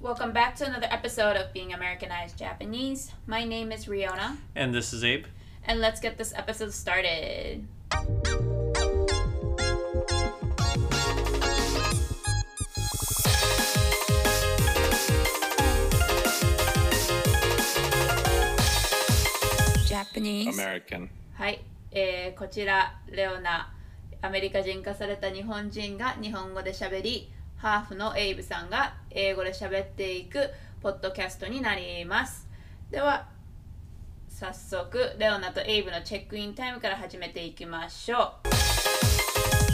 welcome back to another episode of Being Americanized Japanese. My name is Riona, And this is Abe. and let's get this episode started. Japanese. American. はい、えーこちらレオナアメリカ人化された日本人が日本語で喋り ハーフのエイブさんが英語で喋っていくポッドキャストになります。では早速レオナとエイブのチェックインタイムから始めていきましょう。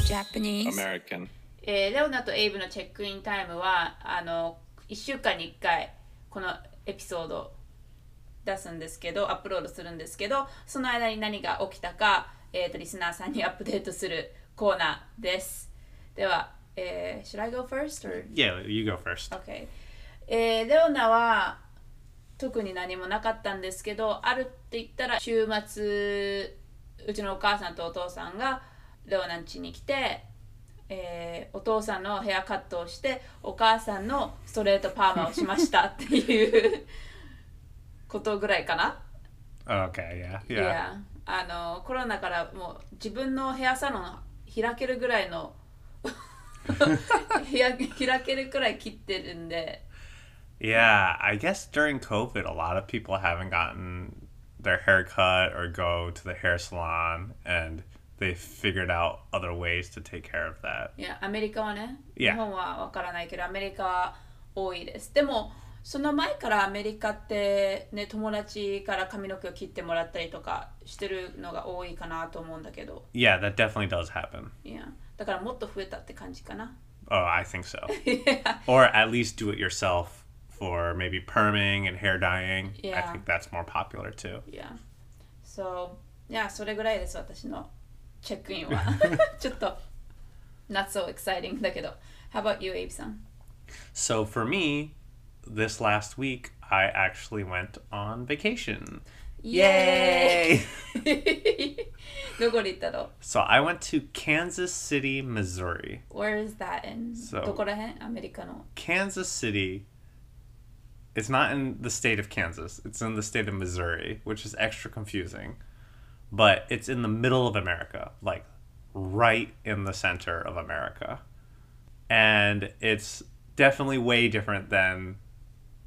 Japanese. American. えーレオナとエイブのチェックインタイムはあの1週間に1回このエピソードを出すんですけどアップロードするんですけどその間に何が起きたか、えー、とリスナーさんにアップデートするコーナーです。では、えー、Should I go first? Or? Yeah, you go first. Okay. えーレオナは特に何もなかったんですけどあるって言ったら週末うちのお母さんとお父さんがレオナん家に来て、えーお父さんのヘアカットをしてお母さんのストレートパーマをしましたっていうことぐらいかな Okay, yeah. い Yeah. やあのコロナからもう自分のヘアサロン開けるぐらいの Yeah, I guess during COVID, a lot of people haven't gotten their hair cut or go to the hair salon, and they figured out other ways to take care of that. いやアメリカはね、いや日本はわからないけどアメリカは多いですでもその前からアメリカってね友達から髪の毛を切ってもらったりとかしてるのが多いかなと思うんだけど Yeah, that definitely does happen. いやだからもっと増えたって感じかな Oh, I think so. いや or at least do it yourself for maybe perming and hair dyeing. I Yeah. think that's more popular too. いや so いやそれぐらいです私のチェックインはちょっと not so exciting だけど How about you, Abe さん So for me, this last week, I actually went on vacation. イエーイどこに行ったの So I went to Kansas City, Missouri. Where is that in? So- どこら辺アメリカの Kansas City. It's not in the state of Kansas. It's in the state of Missouri, which is extra confusing. But it's in the middle of America, like right in the center of America. And it's definitely way different than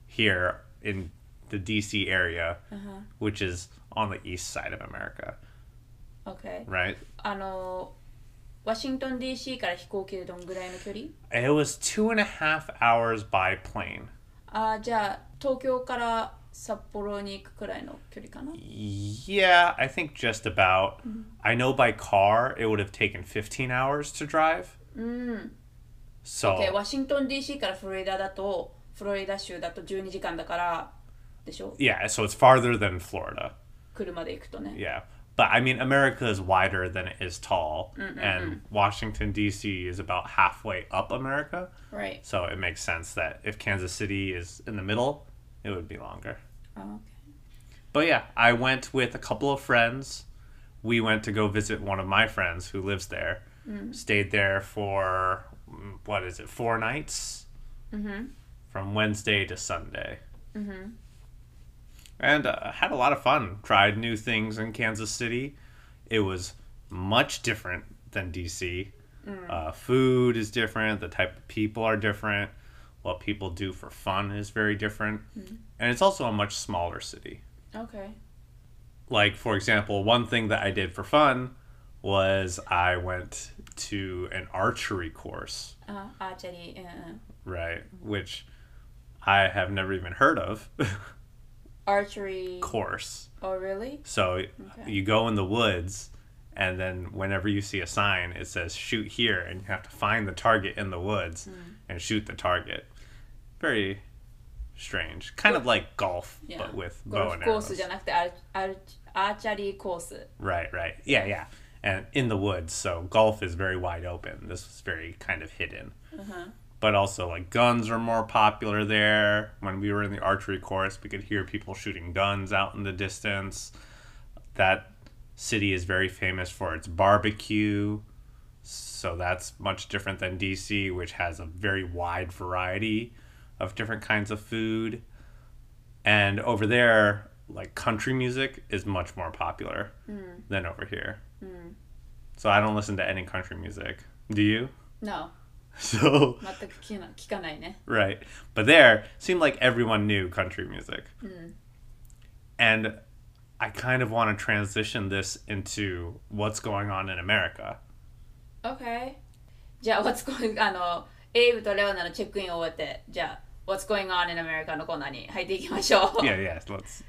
here in the DC area, which is on the east side of America, OK right? あのワシントン DC から飛行機でどんぐらいの距離 It was two and a half hours by plane. あーじゃあ東京から札幌に行くくらいの距離かな Yeah, I think just about. I know by car it would have taken 15 hours to drive. So, OK ワシントン DC からフロリダだとフロリダ州だと12時間だから でしょ yeah, so it's farther than Florida. 車で行くとね Yeah. But I mean, America is wider than it is tall, and Washington, D.C. is about halfway up America. Right So it makes sense that if Kansas City is in the middle, it would be longer. あ OK But yeah, I went with a couple of friends. We went to go visit one of my friends who lives there. Stayed there for mm, what is it, four nights? Mm-hmm. From Wednesday to Sunday. Mm-hmm. and uh, had a lot of fun. Tried new things in Kansas City. It was much different than DC. Mm. Uh, food is different. The type of people are different. What people do for fun is very different. Mm. And it's also a much smaller city. Okay. Like, for example, one thing that I did for fun was I went to an archery course. Uh-huh. Uh, archery, Yeah. Uh-uh. Right, which I have never even heard of. Archery course Oh really? so you go in the woods and then whenever you see a sign it says shoot here and you have to find the target in the woods and shoot the target very strange kind of like golf Yeah. but with ゴル bow フ and コー arrows スじゃなくてアルアルアーチャリーコース Right, right. Yeah, yeah. And in the woods, so golf is very wide open. This was very kind of hidden. But also, like, guns are more popular there. When we were in the archery course, we could hear people shooting guns out in the distance. That city is very famous for its barbecue. So that's much different than DC, which has a very wide variety of different kinds of food. And over there, like country music is much more popular mm. than over here. Mm. So I don't listen to any country music. Do you? No So 全く聞かな聞かないね Right. But there seemed like everyone knew country music. And I kind of want to transition this into what's going on in America. OK じゃあ What's going あのエイブとレオナのチェックインを終えてじゃあ What's going on in America のコーナーに入っていきましょう Yeah, yeah. Let's.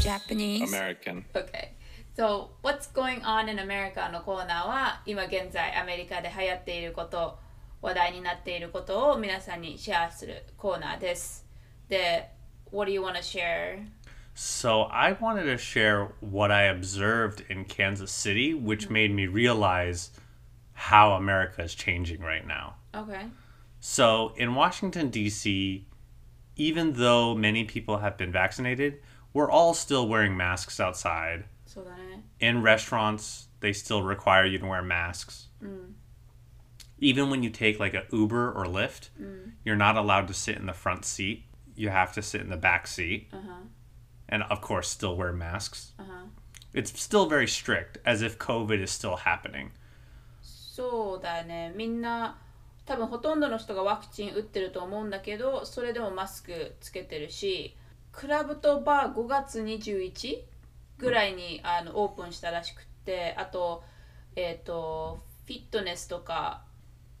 Japanese American. Okay. So, What's Going On in America のコーナーは今現在アメリカで流行っていること、話題になっていることを皆さんにシェアするコーナーです。で、What do you want to share? So I wanted to share what I observed in Kansas City, which made me realize how America is changing right now. Okay. So in Washington, D.C., even though many people have been vaccinated, we're all still wearing masks outside. そうだね。in restaurants they still require you to wear masks even when you take like a uber or lyft you're not allowed to sit in the front seat you have to sit in the back seat and of course still wear masks it's still very strict as if covid is still happening そうだね。みんな、多分ほとんどの人がワクチン打ってると思うんだけど、それでもマスクつけてるし、クラブとバー5月21ぐらいにあのオープンしたらしくって、あと、えっ、と、フィットネスとか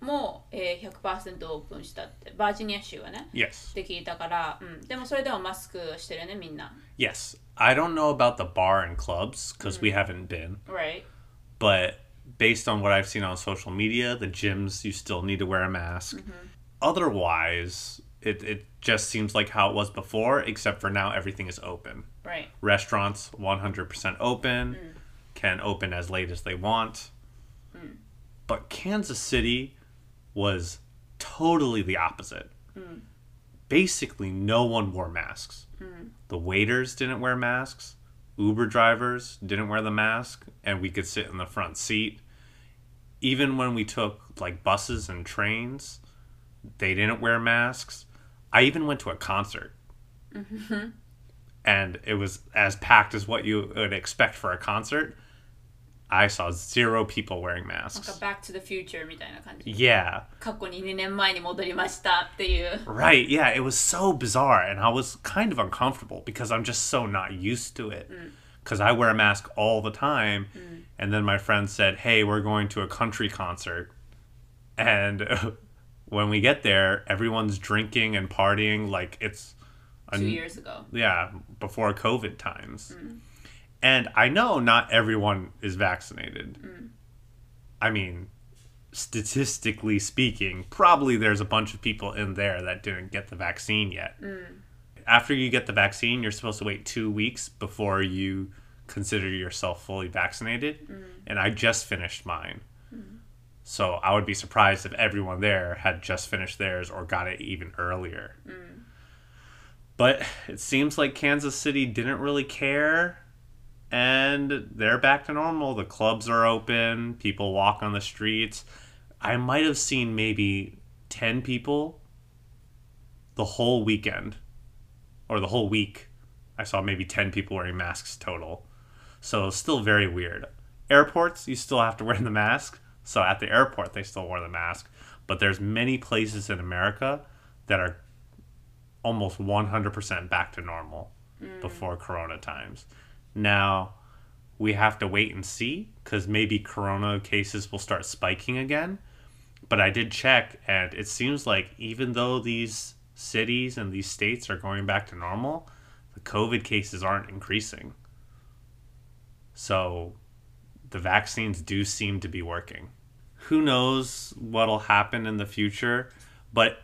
も、えー、100%オープンしたって、バージニア州はね、yes って聞いたから、うん、でもそれでもマスクしてるね、みんな。yes i don't know about the bar and clubs because we haven't been Right? but based on what I've seen on social media, the gyms you still need to wear a mask. Otherwise, it, it just seems like how it was before, except for now everything is open. Right. Restaurants 100% open, mm. can open as late as they want. Mm. But Kansas City was totally the opposite. Mm. Basically, no one wore masks. The waiters didn't wear masks. Uber drivers didn't wear the mask, and we could sit in the front seat. Even when we took like buses and trains, they didn't wear masks. I even went to a concert, and it was as packed as what you would expect for a concert. I saw zero people wearing なんか masks. Back to the Future みたいな感じ。 Yeah, 過去に2年前に戻りましたっていう。 right. Yeah, it was so bizarre, and I was kind of uncomfortable because I'm just so not used to it. Because I wear a mask all the time, and then my friend said, "Hey, we're going to a country concert," and when we get there, everyone's drinking and partying like it's a Two years ago. yeah, before COVID times. Mm. And I know not everyone is vaccinated. Mm. I mean, statistically speaking, probably there's a bunch of people in there that didn't get the vaccine yet. Mm. After you get the vaccine, you're supposed to wait two weeks before you consider yourself fully vaccinated. And I just finished mine. So I would be surprised if everyone there had just finished theirs or got it even earlier. Mm. But it seems like Kansas City didn't really care. And they're back to normal. The clubs are open. People walk on the streets. I might have seen maybe 10 people the whole weekend or the whole week. I saw maybe 10 people wearing masks total. So still very weird. Airports, you still have to wear the mask. So at the airport, they still wear the mask. But there's many places in America that are almost 100% back to normal mm. before corona times. Now, we have to wait and see because maybe corona cases will start spiking again. But I did check, and it seems like even though these cities and these states are going back to normal, the COVID cases aren't increasing. So the vaccines do seem to be working. Who knows what'll happen in the future, but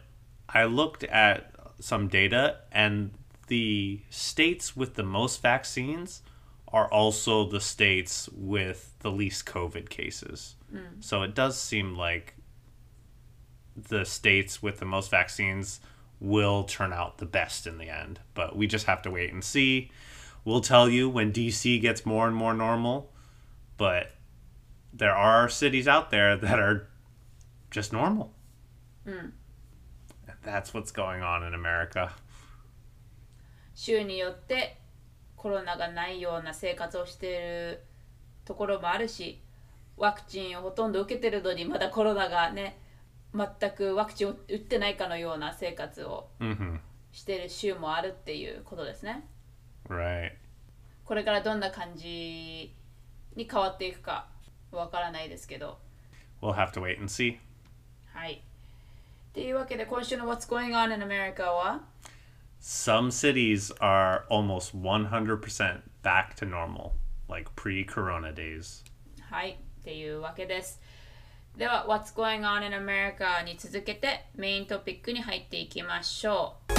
I looked at some data and the states with the most vaccines are also the states with the least COVID cases. Hmm. So it does seem like the states with the most vaccines will turn out the best in the end. But we just have to wait and see. We'll tell you when DC gets more and more normal. But there are cities out there that are just normal. And That's what's going on in America. 州によってコロナがないような生活をしているところもあるしワクチンをほとんど受けてるのにまだコロナがね全くワクチンを打ってないかのような生活を Mm-hmm. している州もあるっていうことですね Right. これからどんな感じに変わっていくかわからないですけど We'll have to wait and see. はいっていうわけで今週の What's Going On in America は Some cities are almost 100% back to normal, like pre corona days. はいっていうわけですでは What's Going On in America に続けてメイントピックに入っていきましょう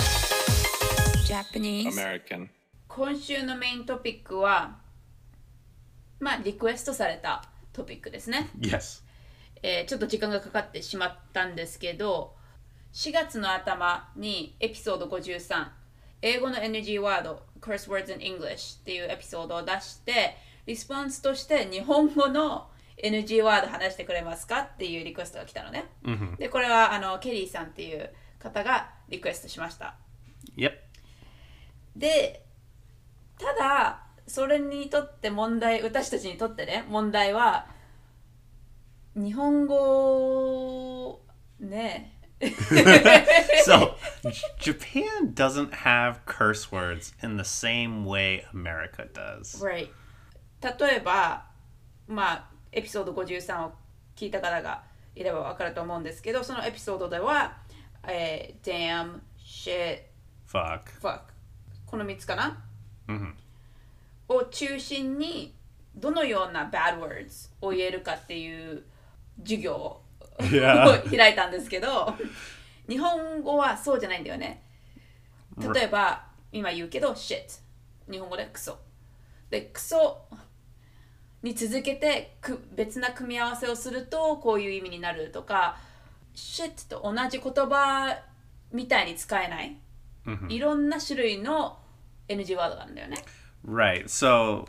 Japanese American. 今週のメイントピックはまあリクエストされたトピックですね Yes. えーちょっと時間がかかってしまったんですけど4月の頭にエピソード53英語の NG ワード Curse Words in English っていうエピソードを出してリスポンスとして日本語の NG ワード話してくれますかっていうリクエストが来たのね、でこれはあのケリーさんっていう方がリクエストしました Yep. でただそれにとって問題私たちにとってね問題は日本語ね So, Japan doesn't have curse words in the same way America does. right 例えばまあエピソード53を聞いた方がいれば分かると思うんですけどそのエピソードでは、えー damn shit Fuck. fuck この3つかな、Mhm. を中心にどのような bad words を言えるかっていう授業を. 開いたんですけど日本語はそうじゃないんだよね。例えば今言うけど shit 日本語でクソ。でクソに続けてく別な組み合わせをするとこういう意味になるとか shit と同じ言葉みたいに使えない、いろんな種類の NG ワードがあるんだよね Right. So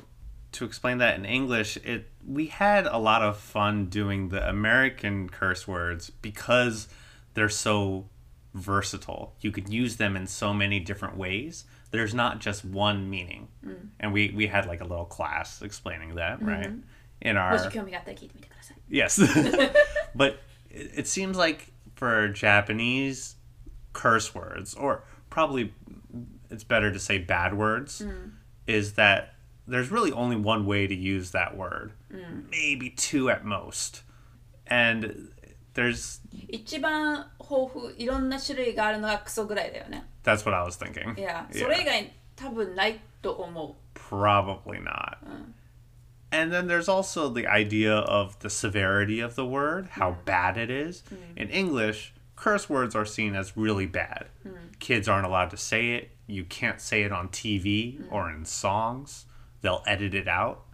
to explain that in English, it we had a lot of fun doing the American curse words because they're so versatile. You could use them in so many different ways. There's not just one meaning. Mm. And we we had like a little class explaining that, mm-hmm. right? In our Yes. but it, it seems like for Japanese curse words or probably it's better to say bad words. Mm is that there's really only one way to use that word, maybe two at most. And there's 一番豊富いろんな種類があるのがクソぐらいだよね that's what I was thinking. いや Yeah. それ以外多分ないと思う Probably not. And then there's also the idea of the severity of the word, how bad it is. In English, curse words are seen as really bad. Kids aren't allowed to say it. You can't say it on TV or in songs. They'll edit it out.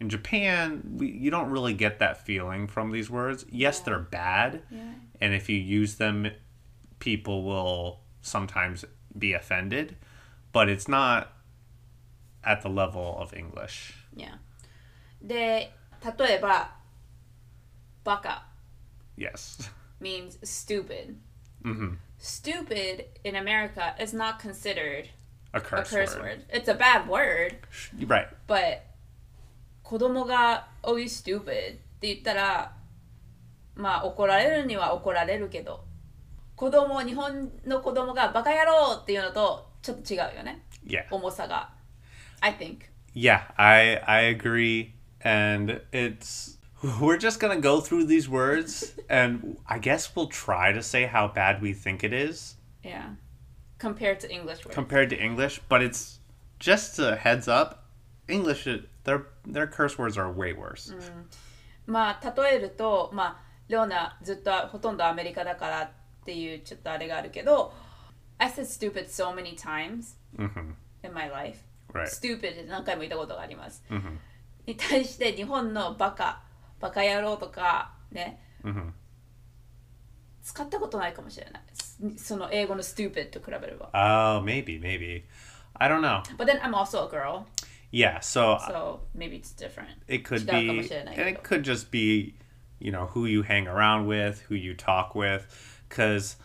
In Japan, we, you don't really get that feeling from these words. Yes, they're bad. And if you use them, people will sometimes be offended. But it's not at the level of English. いやで例えばバカ Yes. means stupid Stupid in America is not considered A a curse, curse word. word it's a bad word Right. but 子供が「Oh you stupid」って言ったらまあ怒られるには怒られるけど子供日本の子供が「バカ野郎」っていうのとちょっと違うよね Yeah. 重さが I think Yeah, I I agree and it's we're just going to go through these words and I guess we'll try to say how bad we think it is yeah compared to English words compared to English, but it's just a heads up, English their their curse words are way worse. まあ例えるとまあレオナずっとほとんどアメリカだからっていうちょっとあれがあるけど I said stupid so many times in my life Right. stupid って何回も言ったことがあります、に対して日本のバカ バカ野郎とかね、使ったことないかもしれないその英語の stupid と比べれば Oh, maybe, maybe. I don't know. But then I'm also a girl Yeah, so so maybe it's different it could be and け it ど could just be you know who you hang around with who you talk with because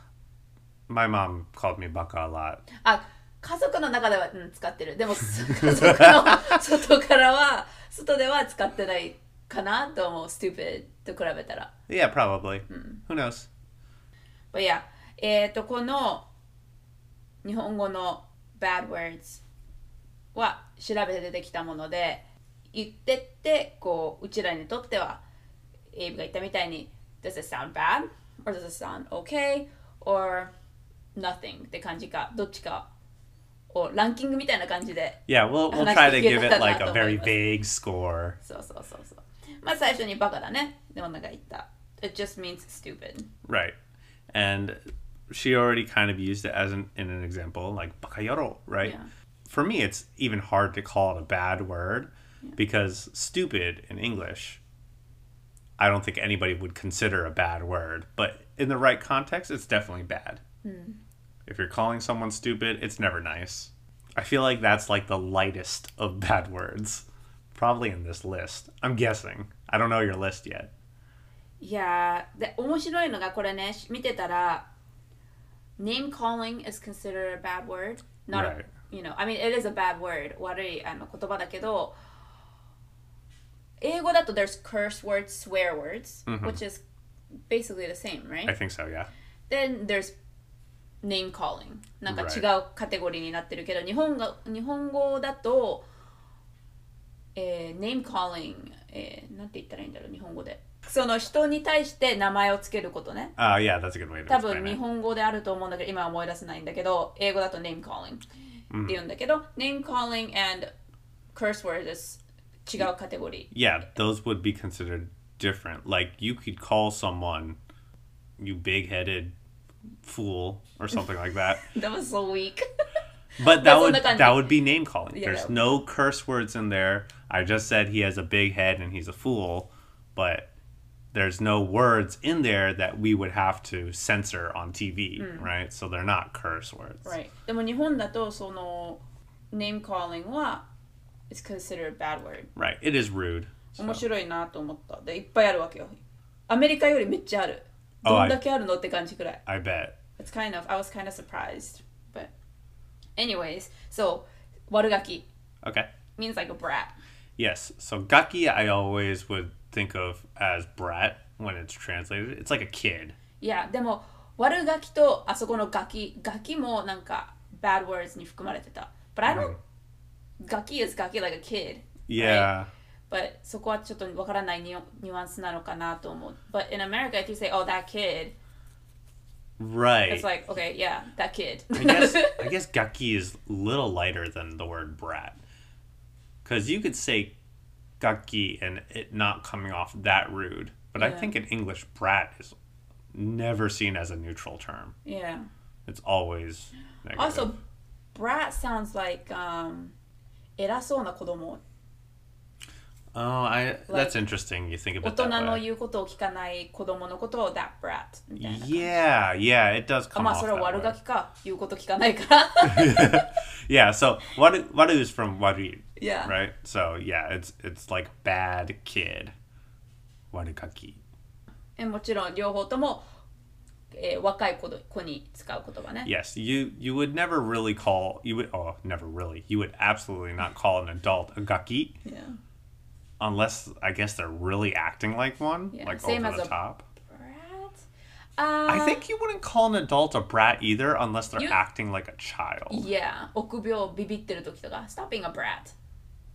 My mom called me baka a lot. あ家族の中では、うん、使ってるでもす家族の外からは外では使ってないかなと思う stupid と比べたら Yeah, probably. Who knows? But yeah えっ、とこの日本語の bad words は調べて出てきたもので言ってってこううちらにとってはエイブが言ったみたいに Does it sound bad? Or does it sound okay? Or nothing って感じかどっちかをランキングみたいな感じで Yeah, we'll we'll 話 try to give た it ら like な a very vague score. そうそうそうそうまあ最初にバカだねでもなんか言った It just means stupid Right. And she already kind of used it as an in an example, like bakayoro, right? Yeah. For me, it's even hard to call it a bad word because stupid in English, I don't think anybody would consider a bad word. But in the right context, it's definitely bad. If you're calling someone stupid, it's never nice. I feel like that's like the lightest of bad words. Probably in this list. I'm guessing. I don't know your list yet. いやーで面白いのがこれね見てたら name calling is considered a bad word not Right. you know I mean it is a bad word 悪いあの言葉だけど英語だと there's curse words swear words、which is basically the same right I think so, yeah. then there's name calling なんか違 Right. うカテゴリーになってるけど日本が日本語だと、えー、name calling、えー、なんて言ったらいいんだろう日本語でその人に対して名前をつけることね Uh, yeah, that's a good way to 多分日.本語であると思うんだけど今は思い出せないんだけど英語だと name calling って言うんだけど、name calling and curse words is 違うカテゴリー Yeah, those would be considered different. Like you could call someone you big-headed fool or something like that. that was so weak But that That's would on the that would be name calling. Yeah, There's that- no curse words in there. I just said he has a big head and he's a fool, but there's no words in there that we would have to censor on TV, right? So they're not curse words. Right. でも日本だとその name calling は is considered a bad word Right. It is rude. so. 面白いなと思ったでいっぱいあるわけよアメリカよりめっちゃある Oh, どんだけあるのって感じくらい I bet. It's kind of I was kind of surprised but anyways so 悪ガキ Okay. means like a brat Yes. So gaki I always would think of as brat when it's translated. It's like a kid. いやでも悪ガキとあそこのガキガキもなんか bad words に含まれてた but I don't ガキ is ガキ like a kid Yeah. but そこはちょっとわからないニュニュアンスなのかなと思う but in America if you say oh that kid Right. it's like okay yeah that kid I guess I guess gaki is a little lighter than the word brat. Cuz you could say gaki and it not coming off that rude. But I Yeah. think in English brat is never seen as a neutral term. yeah It's always negative. also brat sounds like um 偉そうな子供 oh, I that's interesting. You think 大 about that 人の way. 言うことを聞かない子供のことを that brat みたいな Yeah, yeah, it does あ come まあ off それは that 悪 way. ガキか言うこと聞かないから Yeah, so waru waru is from waru, yeah right? So yeah, it's it's like bad kid. Warugaki. えもちろん両方とも、えー若い子ど子に使う言葉ね Yes, you you would never really call you would oh never really you would absolutely not call an adult a gaki Yeah. unless I guess they're really acting like one, Yeah, like same over as the a- top. Brat? Uh, I think you wouldn't call an adult a brat either unless they're You- acting like a child. Yeah 臆病ビビってる時とか Stop being a brat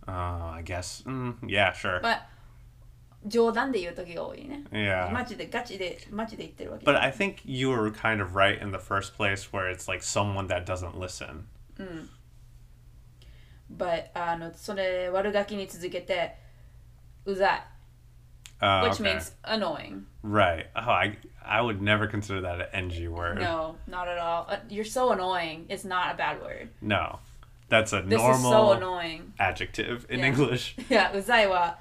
Uh, I guess. Mm, yeah, sure. But 冗談で言う時が多いね yeah. マジでガチでマジで言ってるわけ But I think you were kind of right in the first place where it's like someone that doesn't listen. But あのそれ悪ガキに続けて うざい Uh, which okay. means annoying Right. Oh, I I would never consider that an NG word. No not at all Uh, You're so annoying It's not a bad word No. That's a This is so normal annoying adjective in Yeah. English. いやうざいは、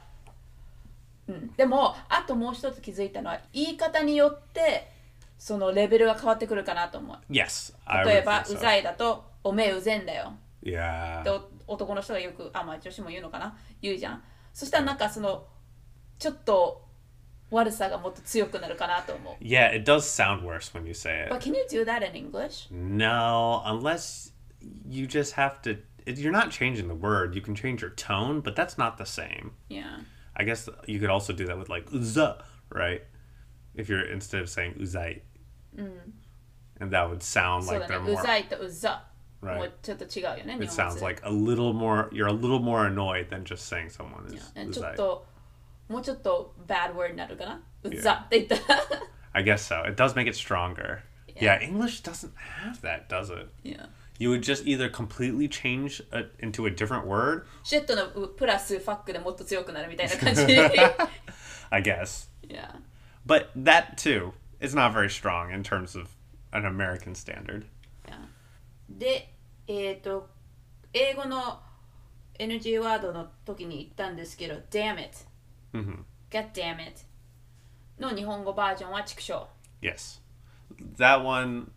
うん、でもあともう一つ気づいたのは言い方によってそのレベルが変わってくるかなと思う Yes. 例えば think う so. ざいだとおめえうぜんだよ Yeah. でお男の人がよくあまあ女子も言うのかな言うじゃんそしたらなんかそのちょっと 悪さがもっと強くなるかなと思う。 Yeah, it does sound worse when you say it. But can you do that in English? No, unless you just have to. You're not changing the word. You can change your tone, but that's not the same. Yeah. I guess you could also do that with like uza, right? If you're instead of saying uzai, and that would sound そう like だ they're ね。う more. ざいと うざ。 Right. もうちょっと違うよね。 It 日本 sounds 語 like a little more. You're a little more annoyed than just saying someone is ちょっ uzai. と、もうちょっと bad word になるかな。うざって言ったら。 I guess so. It does make it stronger. Yeah, English doesn't have that, does it? Yeah. You would just either completely change a, into a different word, シェットのうプラスファックでもっと強くなるみたいな感じ。 I guess. yeah. But that too is not very strong in terms of an American standard. で、 えっ、と、英語の NG ワードの時に言ったんですけど、damn it、Mhm. God damn it の日本語バージョンは畜生。Yes. That one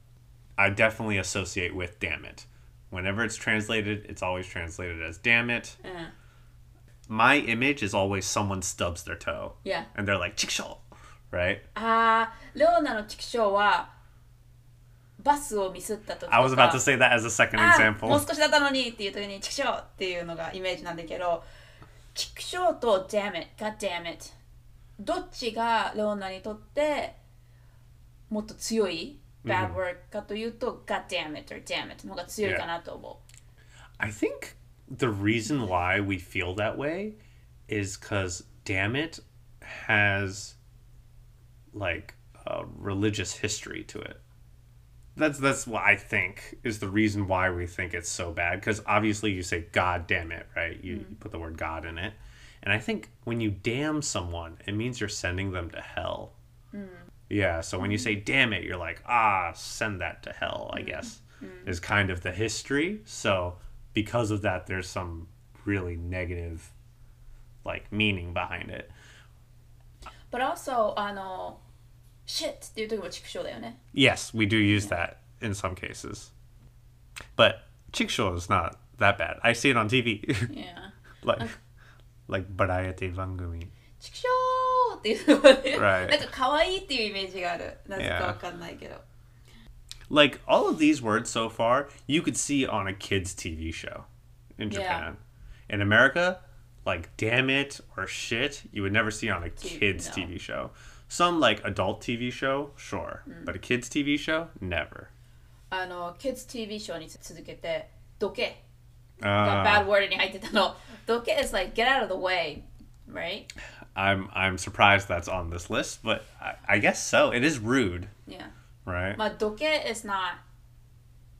I definitely associate with damn it. Whenever it's translated, it's always translated as damn it. うん。My image is always someone stubs their toe. Yeah. And they're like, chickshaw, right? あー、レオナの畜生はバスをミスった時とか I was about to say that as a second あーもう example. 少しだったのにっていう時に畜生っていうのがイメージなんだけど畜生と damn it, god damn it どっちがレオナにとってもっと強い bad word かというと、god damn it or damn it の方が強いかなと思 I think the reason why we feel that way is because damn it has like a religious history to it. that's that's what I think is the reason why we think it's so bad. Because obviously you say God damn it, right? You, mm. you, put the word God in it, and I think when you damn someone, it means you're sending them to hell. Mm. Yeah. So when you mm. say damn it, you're like ah, send that to hell. I mm. guess mm. is kind of the history. So because of that, there's some really negative, like meaning behind it. But also, I know shit っていう時も畜生だよね Yes, we do use that in some cases. But chickshaw is not that bad. I see it on TV. Yeah like like variety bangumi. 畜生っていうのがね、 Right. なんか可愛いっていうイメージがあるなぜかわかんないけど、 Like all of these words so far, you could see on a kids TV show in Yeah. Japan. In America, like damn it or shit, you would never see on a T- kids no. TV show. Some like adult TV show, sure, but a kids TV show, never. あの Kids TV ショーに続けてどけ Uh, が bad word に入ってたのどけ is like get out of the way right I'm I'm surprised that's on this list, but I, I guess so. It is rude, yeah right? まあどけ is not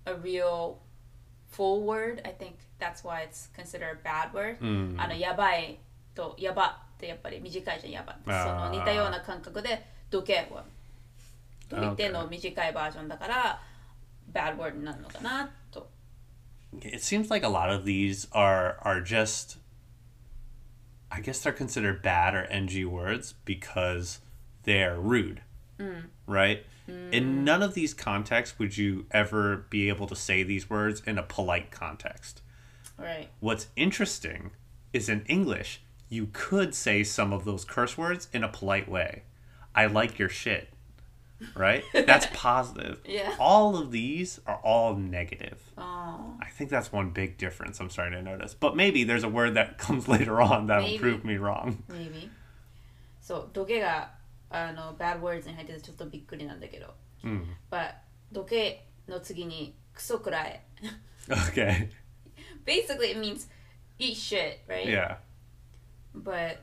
a real full word I think that's why it's considered a bad word、あのやばいとやば ってやっぱり短いじゃんやばってそあーの似たような感覚でどけはどいての短いバージョンだから bad word になるのかなと It seems like a lot of these are are just I guess they're considered bad or NG words because they're rude. Right? In none of these contexts would you ever be able to say these words in a polite context. right What's interesting is in English, you could say some of those curse words in a polite way. I like your shit. Right? That's positive. Yeah. All of these are all negative. oh I think that's one big difference I'm starting to notice. But maybe there's a word that comes later on that'll Maybe. prove me wrong. maybe そうどけがあの bad words に入っててちょっとびっくりなんだけど、but どけの次にクソくらえ Okay. basically it means eat shit right Yeah. but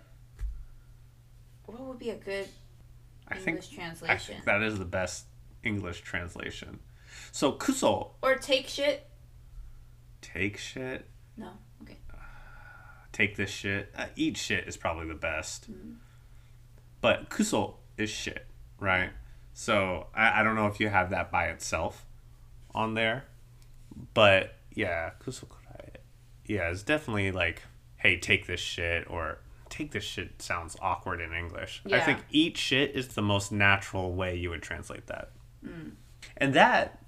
what would be a good I think English I translation think that is the best English translation. So kuso, or take shit take shit, no okay take this shit. Uh, eat shit is probably the best. But kuso is shit, right? So I, I don't know if you have that by itself on there. But yeah, kuso kurai. Yeah, it's definitely like, hey, take this shit or take this shit sounds awkward in English. I think eat shit is the most natural way you would translate that. Mm. And that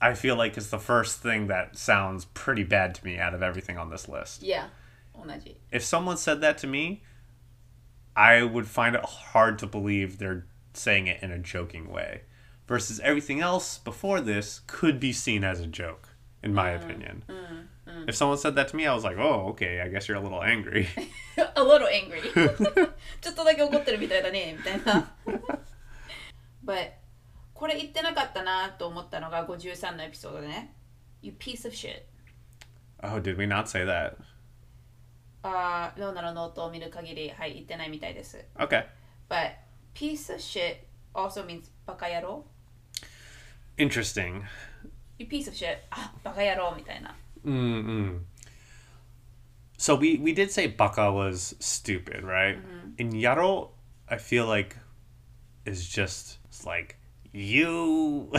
I feel like is the first thing that sounds pretty bad to me out of everything on this list yeah if someone said that to me, I would find it hard to believe they're saying it in a joking way. Versus everything else before this could be seen as a joke, in my mm. opinion. Mm. If someone said that to me, I was like, oh, okay, I guess you're a little angry. a little angry ちょっとだけ怒ってるみたいだねみたいな But これ言ってなかったなと思ったのが53のエピソードでね You piece of shit oh, did we not say that? あーレオナのノートを見る限りはい言ってないみたいです Okay. But piece of shit also means バカ野郎 Interesting. You piece of shit あバカ野郎みたいな Mm-mm. So we we did say baka was stupid, right? In yaro, I feel like is just it's like you.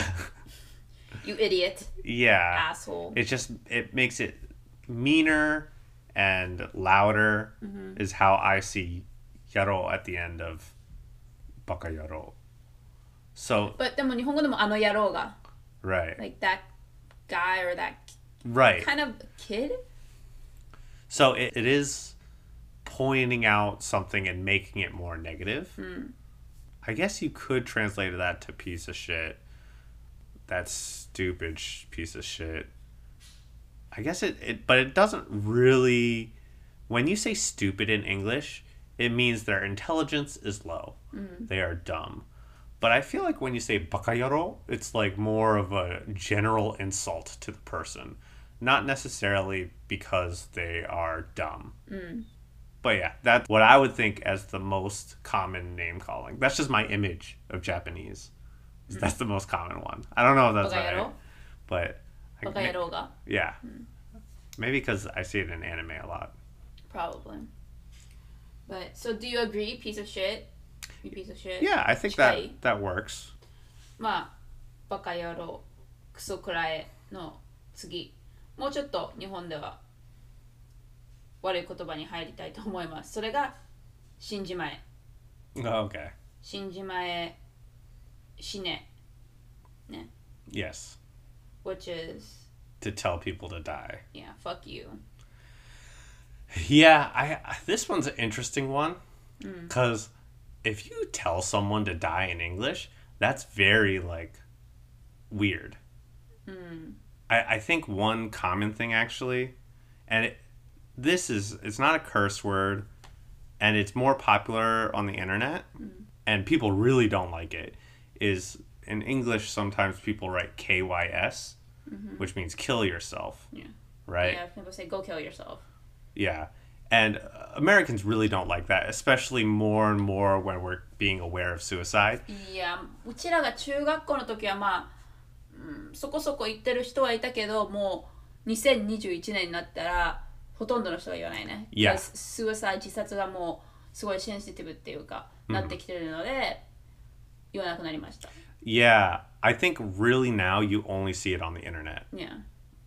You idiot yeah, asshole it just it makes it meaner and louder. Is how I see yaro at the end of baka yaro. So But でも日本語でもあの野郎が right, like that guy or that right. kind of kid So it, it is pointing out something and making it more negative. Hmm. I guess you could translate that to piece of shit. That stupid sh- piece of shit. I guess it, it, but it doesn't really. When you say stupid in English, it means their intelligence is low. Hmm. They are dumb. But I feel like when you say bakayaro, it's like more of a general insult to the person, not necessarily because they are dumb. Mm. But yeah, that's what I would think as the most common name calling. That's just my image of Japanese. Mm. That's the most common one. I don't know if that's bakayaro. right, but I, yeah, mm. maybe because I see it in anime a lot. Probably. But so, do you agree? Piece of shit. You piece of shit. Yeah, I think that that works. まあ、バカ野郎、クソくらえの次。もうちょっと日本では悪い言葉に入りたいと思いますそれが死んじまえ Oh, okay. 死んじまえ死ね Yes, which is to tell people to die. yeah fuck you Yeah, I I- this one's an interesting one because if you tell someone to die in English, that's very like weird. I I think one common thing actually, and it, this is it's not a curse word, and it's more popular on the internet, and people really don't like it. Is in English sometimes people write KYS, which means kill yourself. Yeah. Right. yeah people say go kill yourself Yeah. And uh, Americans really don't like that, especially more and more when we're being aware of suicide. いやうちらが中学校の時はまあ、 うん、そこそこ言ってる人はいたけどもう2021年になったらほとんどの人が言わないね。Yeah. スーサイ自殺がもうすごいセンシティブっていうか、なってきてるので言わなくなりました。Yeah, I think really now you only see it on the internet. Yeah.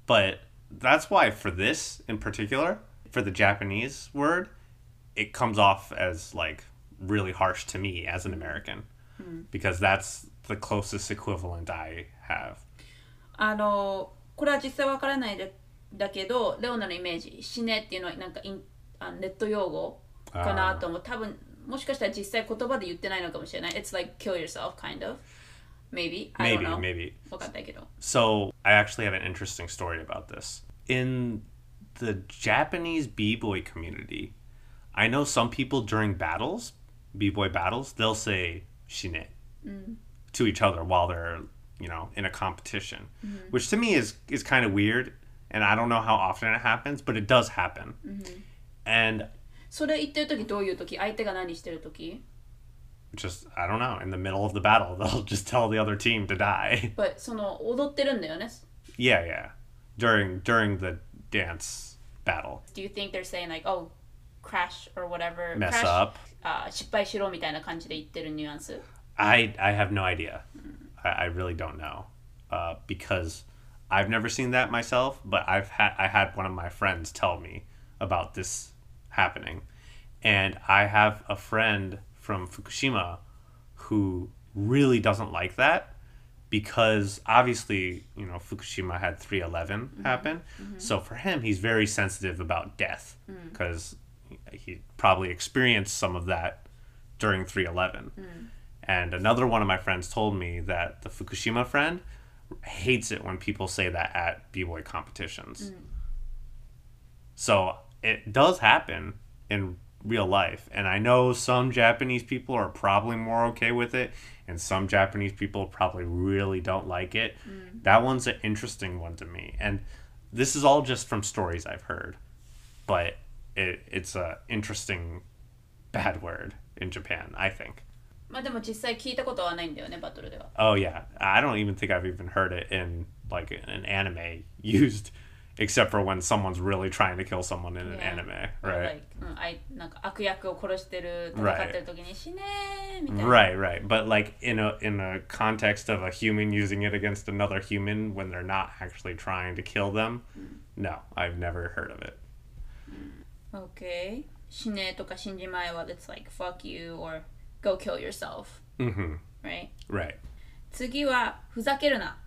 But that's why for this in particular, for the Japanese word, it comes off as like really harsh to me as an American because that's the closest equivalent I have. あのこれは実際わからないだだけどレオナのイメージ死ねっていうのはなんかインあネット用語かなと思う多分もしかしたら実際言葉で言ってないのかもしれない It's like kill yourself kind of maybe I don't Maybe, know maybe. わかんないけど So I actually have an interesting story about this. In the Japanese b-boy community, I know some people during battles, b-boy battles, they'll say shine to each other while they're, you know, in a competition, which to me is is kind of weird, and I don't know how often it happens, but it does happen. And それ言ってる時どういう時相手が何してる時 just I don't know, in the middle of the battle, they'll just tell the other team to die. But その踊ってるんだよね yeah, yeah. During during the dance battle. Do you think they're saying like oh crash or whatever Mess crash, up. あ失敗しろみたいな感じで言ってるニュアンス I I have no idea. I, I really don't know uh, because I've never seen that myself. But I've had I had one of my friends tell me about this happening, and I have a friend from Fukushima who really doesn't like that because obviously you know Fukushima had 311 mm-hmm. happen. Mm-hmm. So for him, he's very sensitive about death mm. because he probably experienced some of that during 311. Mm. And another one of my friends told me that the Fukushima friend hates it when people say that at b-boy competitions. Mm. So it does happen in real life. And I know some Japanese people are probably more okay with it, and some Japanese people probably really don't like it. Mm. That one's an interesting one to me. And this is all just from stories I've heard. But it, it's a interesting bad word in Japan, I think. まあでも実際聞いたことはないんだよねバトルでは Oh yeah, I don't even think I've even heard it in like an anime used, except for when someone's really trying to kill someone in an Yeah. anime, Or right? like うんあいなんか悪役を殺してる戦ってる時に死ねーみたいな Right, right. But like in a in a context of a human using it against another human when they're not actually trying to kill them, no, I've never heard of it. OK 死ねとか死んじまえは It's like fuck you or go kill yourself Mm-hmm. right Right. 次はふざけるな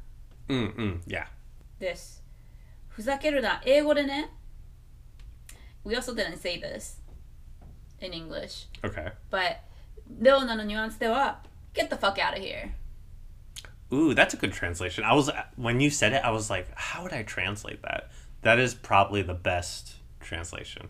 Mm mm. Yeah. ですふざけるな英語でね We also didn't say this in English Okay. but レオナのニュアンスでは Get the fuck out of here Ooh, that's a good translation. I was when you said it, I was like, how would I translate that? That is probably the best translation.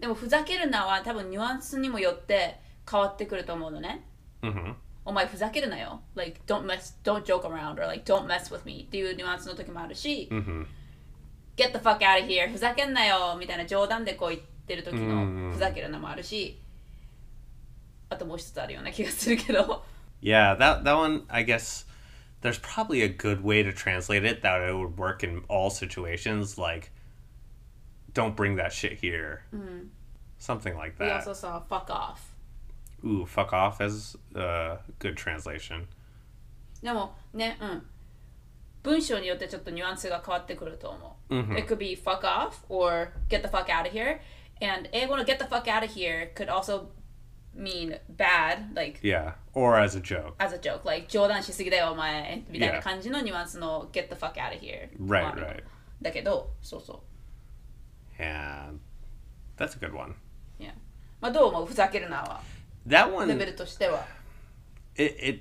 でもふざけるなは多分ニュアンスにもよって 変わってくると思うのね Mm-hmm. お前ふざけるなよ like don't mess don't joke around or like don't mess with me っていうニュアンスの時もあるし、 Mm-hmm. get the fuck out of here ふざけんなよみたいな冗談でこう言ってる時うんのふざけるなもあるしあともう一つあるような気がするけど Yeah, that that one, I guess there's probably a good way to translate it that it would work in all situations. Like, don't bring that shit here. Something like we that. also saw fuck off Ooh, fuck off as a good translation. でもねうん文章によってちょっとニュアンスが変わってくると思う、 Mhm. It could be fuck off or get the fuck out of here and 英語の get the fuck out of here could also mean bad like Yeah, or as a joke. as a joke like 冗談しすぎだよお前みたいな感じのニュアンスの get the fuck out of here Right, もある right. だけどそうそう Yeah, that's a good one. いやまあどう思うふざけるなは That レ one, ベルとしては it, it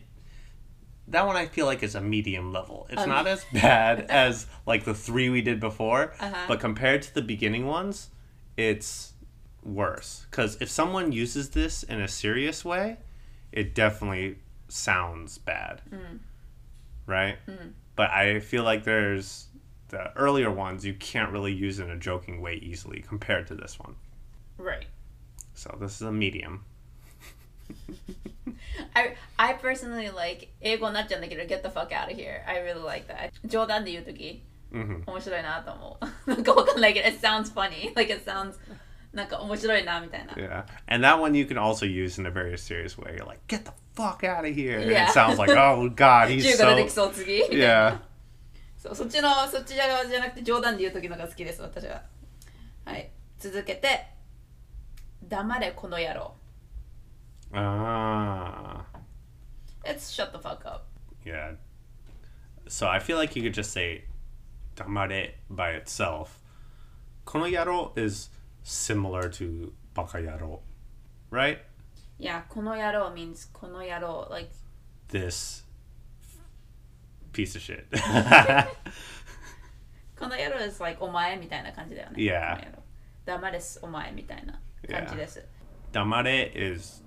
that one I feel like is a medium level. It's Um, not as bad as like the three we did before, Uh-huh. but compared to the beginning ones, it's worse. Because if someone uses this in a serious way, it definitely sounds bad, right? But I feel like there's the earlier ones you can't really use in a joking way easily compared to this one. right So this is a medium. I, I personally like 英語になっちゃうんだけど get the fuck out of here I really like that 冗談で言うとき hmm 面白いなと思うなんかわかんないけど it sounds funny like it sounds なんか面白いなみたいな Yeah, and that one you can also use in a very serious way. You're like, "Get the fuck out of here!" Yeah. it sounds like, "Oh God, 銃 he's so." Yeah, そうそっちのそっち側じゃなくて冗談で言う時のが好きです私ははい続けて黙れこの野郎 Ah. It's shut the fuck up. Yeah. So I feel like you could just say damare by itself. "Kono yaro" is similar to bakayaro, right? Yeah, "kono yaro" means "kono yaro," like this piece of shit. "Kono yaro" is like omae みたいな感じだよね。Yeah. 黙れすお前みたいな感じです。Yeah. Damare is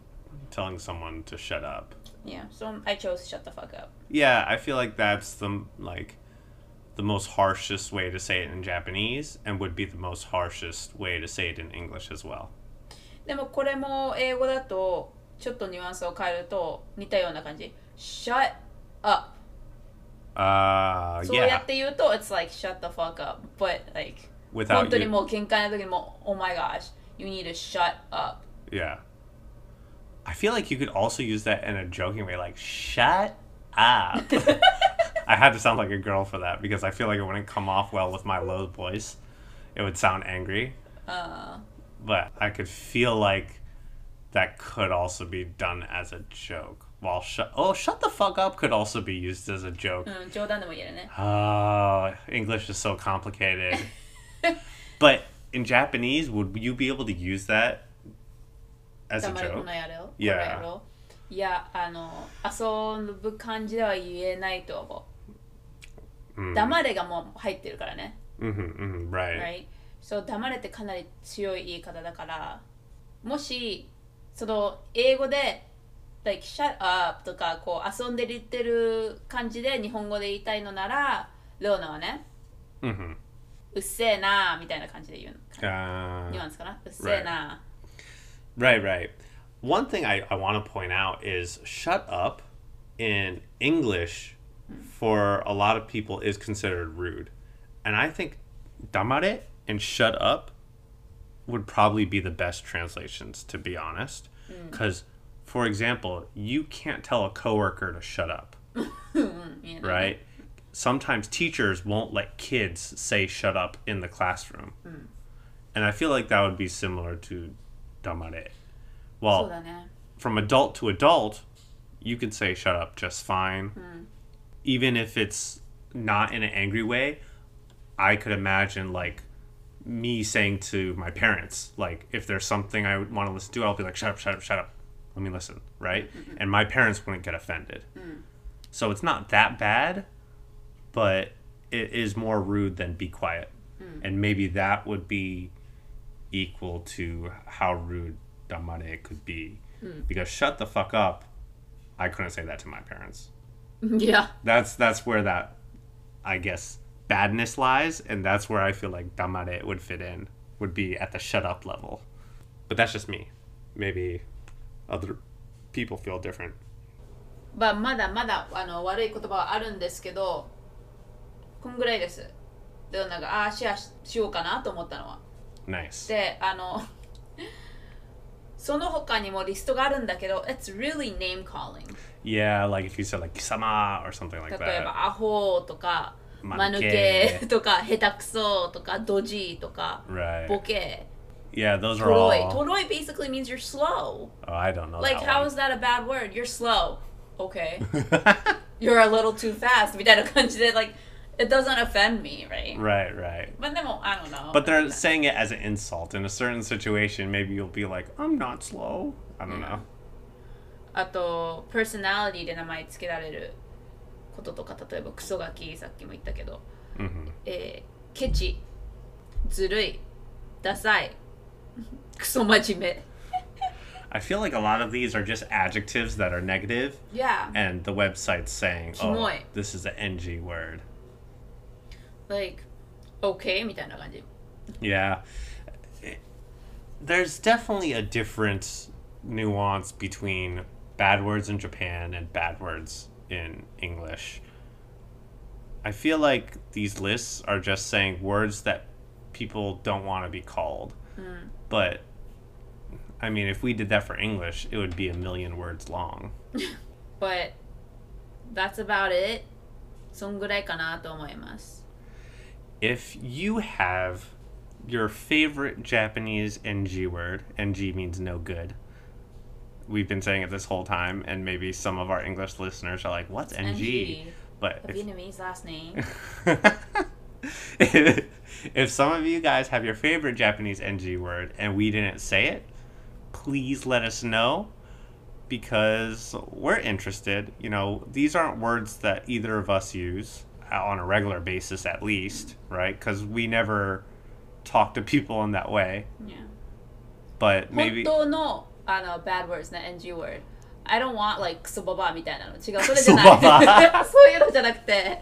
telling someone to shut up. Yeah, so I chose shut the fuck up. Yeah, I feel like that's the like the most harshest way to say it in Japanese and would be the most harshest way to say it in English as well. でもこれも英語だとちょっとニュアンスを変えると似たような感じ Shut up Uh そうや yeah, って言うと It's like shut the fuck up But like 本 without 当に you, もう喧嘩の時にも Oh my gosh You need to shut up yeah. I feel like you could also use that in a joking way, like "shut up." I had to sound like a girl for that because I feel like it wouldn't come off well with my low voice. It would sound angry. Uh. But I could feel like that could also be done as a joke. While shut oh shut the fuck up could also be used as a joke. Mm, eh? Oh, English is so complicated. but in Japanese, would you be able to use that as a joke? Yeah. いや、あの、遊ぶ感じでは言えないと思う。Mm. 黙れがもう入ってるからね。Mhm, mhm, right. right? そう黙れってかなり強い言い方だからもしその英語で like shut up とかこう遊んで言ってる感じで日本語で言いたいのならレオナはね Mhm. うっせえなみたいな感じで言うの Uh, ニュアンスかな？うっせえな Right, Right, right. One thing I, I want to point out is shut up in English for a lot of people is considered rude. And I think damare and shut up would probably be the best translations, to be honest. Because, mm. for example, you can't tell a coworker to shut up, right? Sometimes teachers won't let kids say shut up in the classroom. Mm. And I feel like that would be similar to damare. そう Well, だね from adult to adult, you could say shut up just fine. Even if it's not in an angry way, I could imagine like me saying to my parents, like if there's something I want to listen to, I'll be like, shut up, shut up, shut up. Let me listen, right? And my parents wouldn't get offended. So it's not that bad, but it is more rude than be quiet. And maybe that would be equal to how rude damare could be. Because shut the fuck up, I couldn't say that to my parents. いや That's that's where that I guess badness lies, and that's where I feel like damare would fit in, would be at the shut up level. But that's just me. Maybe other people feel different. まあまだまだあの悪い言葉はあるんですけどこんぐらいですレオナがああシェアししようかなと思ったのは Nice. で、あの、その他にもリストがあるんだけど、it's really name calling. Yeah, like if you said like 貴様 or something like that. 例えば、アホとか、間抜けとか、下手くそとか、ドジとか、right. ボケ。Yeah, those are all. Toroi basically means you're slow. Oh, I don't know. Like, how one. is that a bad word? You're slow. Okay. you're a little too fast. みたいな感じで、like, it doesn't offend me right right, right. まあでも I don't know But they're saying it as an insult. In a certain situation, maybe you'll be like, I'm not slow. I don't know. あと personality で名前つけられることとか例えばクソガキさっきも言ったけど hmm えーケチずるいダサいクソ真面目 I feel like a lot of these are just adjectives that are negative, Yeah and the website's saying, oh, Kimoy. this is an NG word. like okay みたいな感じ Yeah. It- There's definitely a different nuance between bad words in Japan and bad words in English. I feel like these lists are just saying words that people don't want to be called. But I mean, if we did that for English, it would be a million words long. but that's about it そんぐらいかなと思います If you have your favorite Japanese NG word, NG means no good. We've been saying it this whole time, and maybe some of our English listeners are like, "What's NG?" NG. But A if, Vietnamese last name if some of you guys have your favorite Japanese NG word and we didn't say it, please let us know because we're interested. You know, these aren't words that either of us use on a regular basis, at least, right? Because we never talk to people in that way. yeah. But 本 maybe. 当のあの bad words ね NG word I don't want like クソババアみたいなの違うそれじゃないクソババそういうのじゃなくて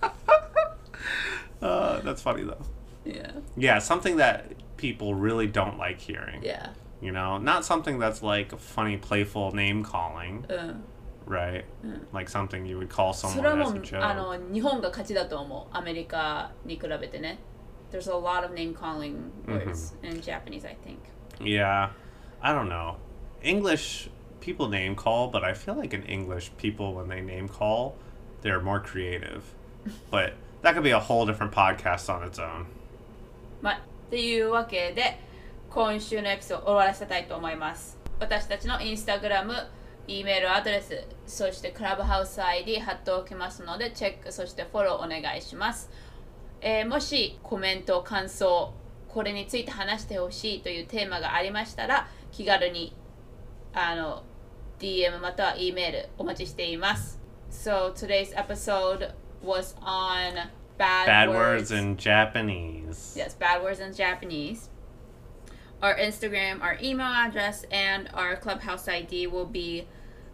Uh, that's funny though. yeah Yeah, something that people really don't like hearing. yeah You know, not something that's like funny, playful name calling. うん right? Like something you would call そ someone れはも as う a joke. あの日本が勝ちだと思うアメリカに比べてね There's a lot of name calling words in Japanese I think Yeah, I don't know. English people name call, but I feel like in English people when they name call, they're more creative. but that could be a whole different podcast on its own. まあ、っていうわけで今週のエピソードを終わらせたいと思います私たちのインスタグラム E メールアドレスそしてクラブハウス ID 貼っておきますのでチェックそしてフォローお願いします、えーもしコメント感想これについて話してほしいというテーマがありましたら気軽にあの DM または E メールお待ちしています So today's episode was on bad, Bad words in Japanese. Yes, bad words in Japanese. Our Instagram, our email address, and our clubhouse ID will be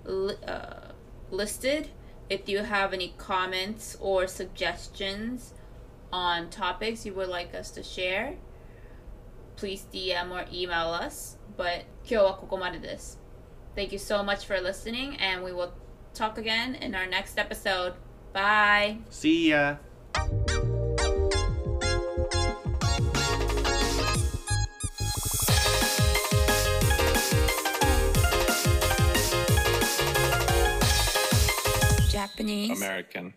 li- uh, listed. If you have any comments or suggestions on topics you would like us to share, please DM or email us. But 今日はここまでです. Thank you so much for listening, and we will talk again in our next episode. Bye. See ya. Japanese. American.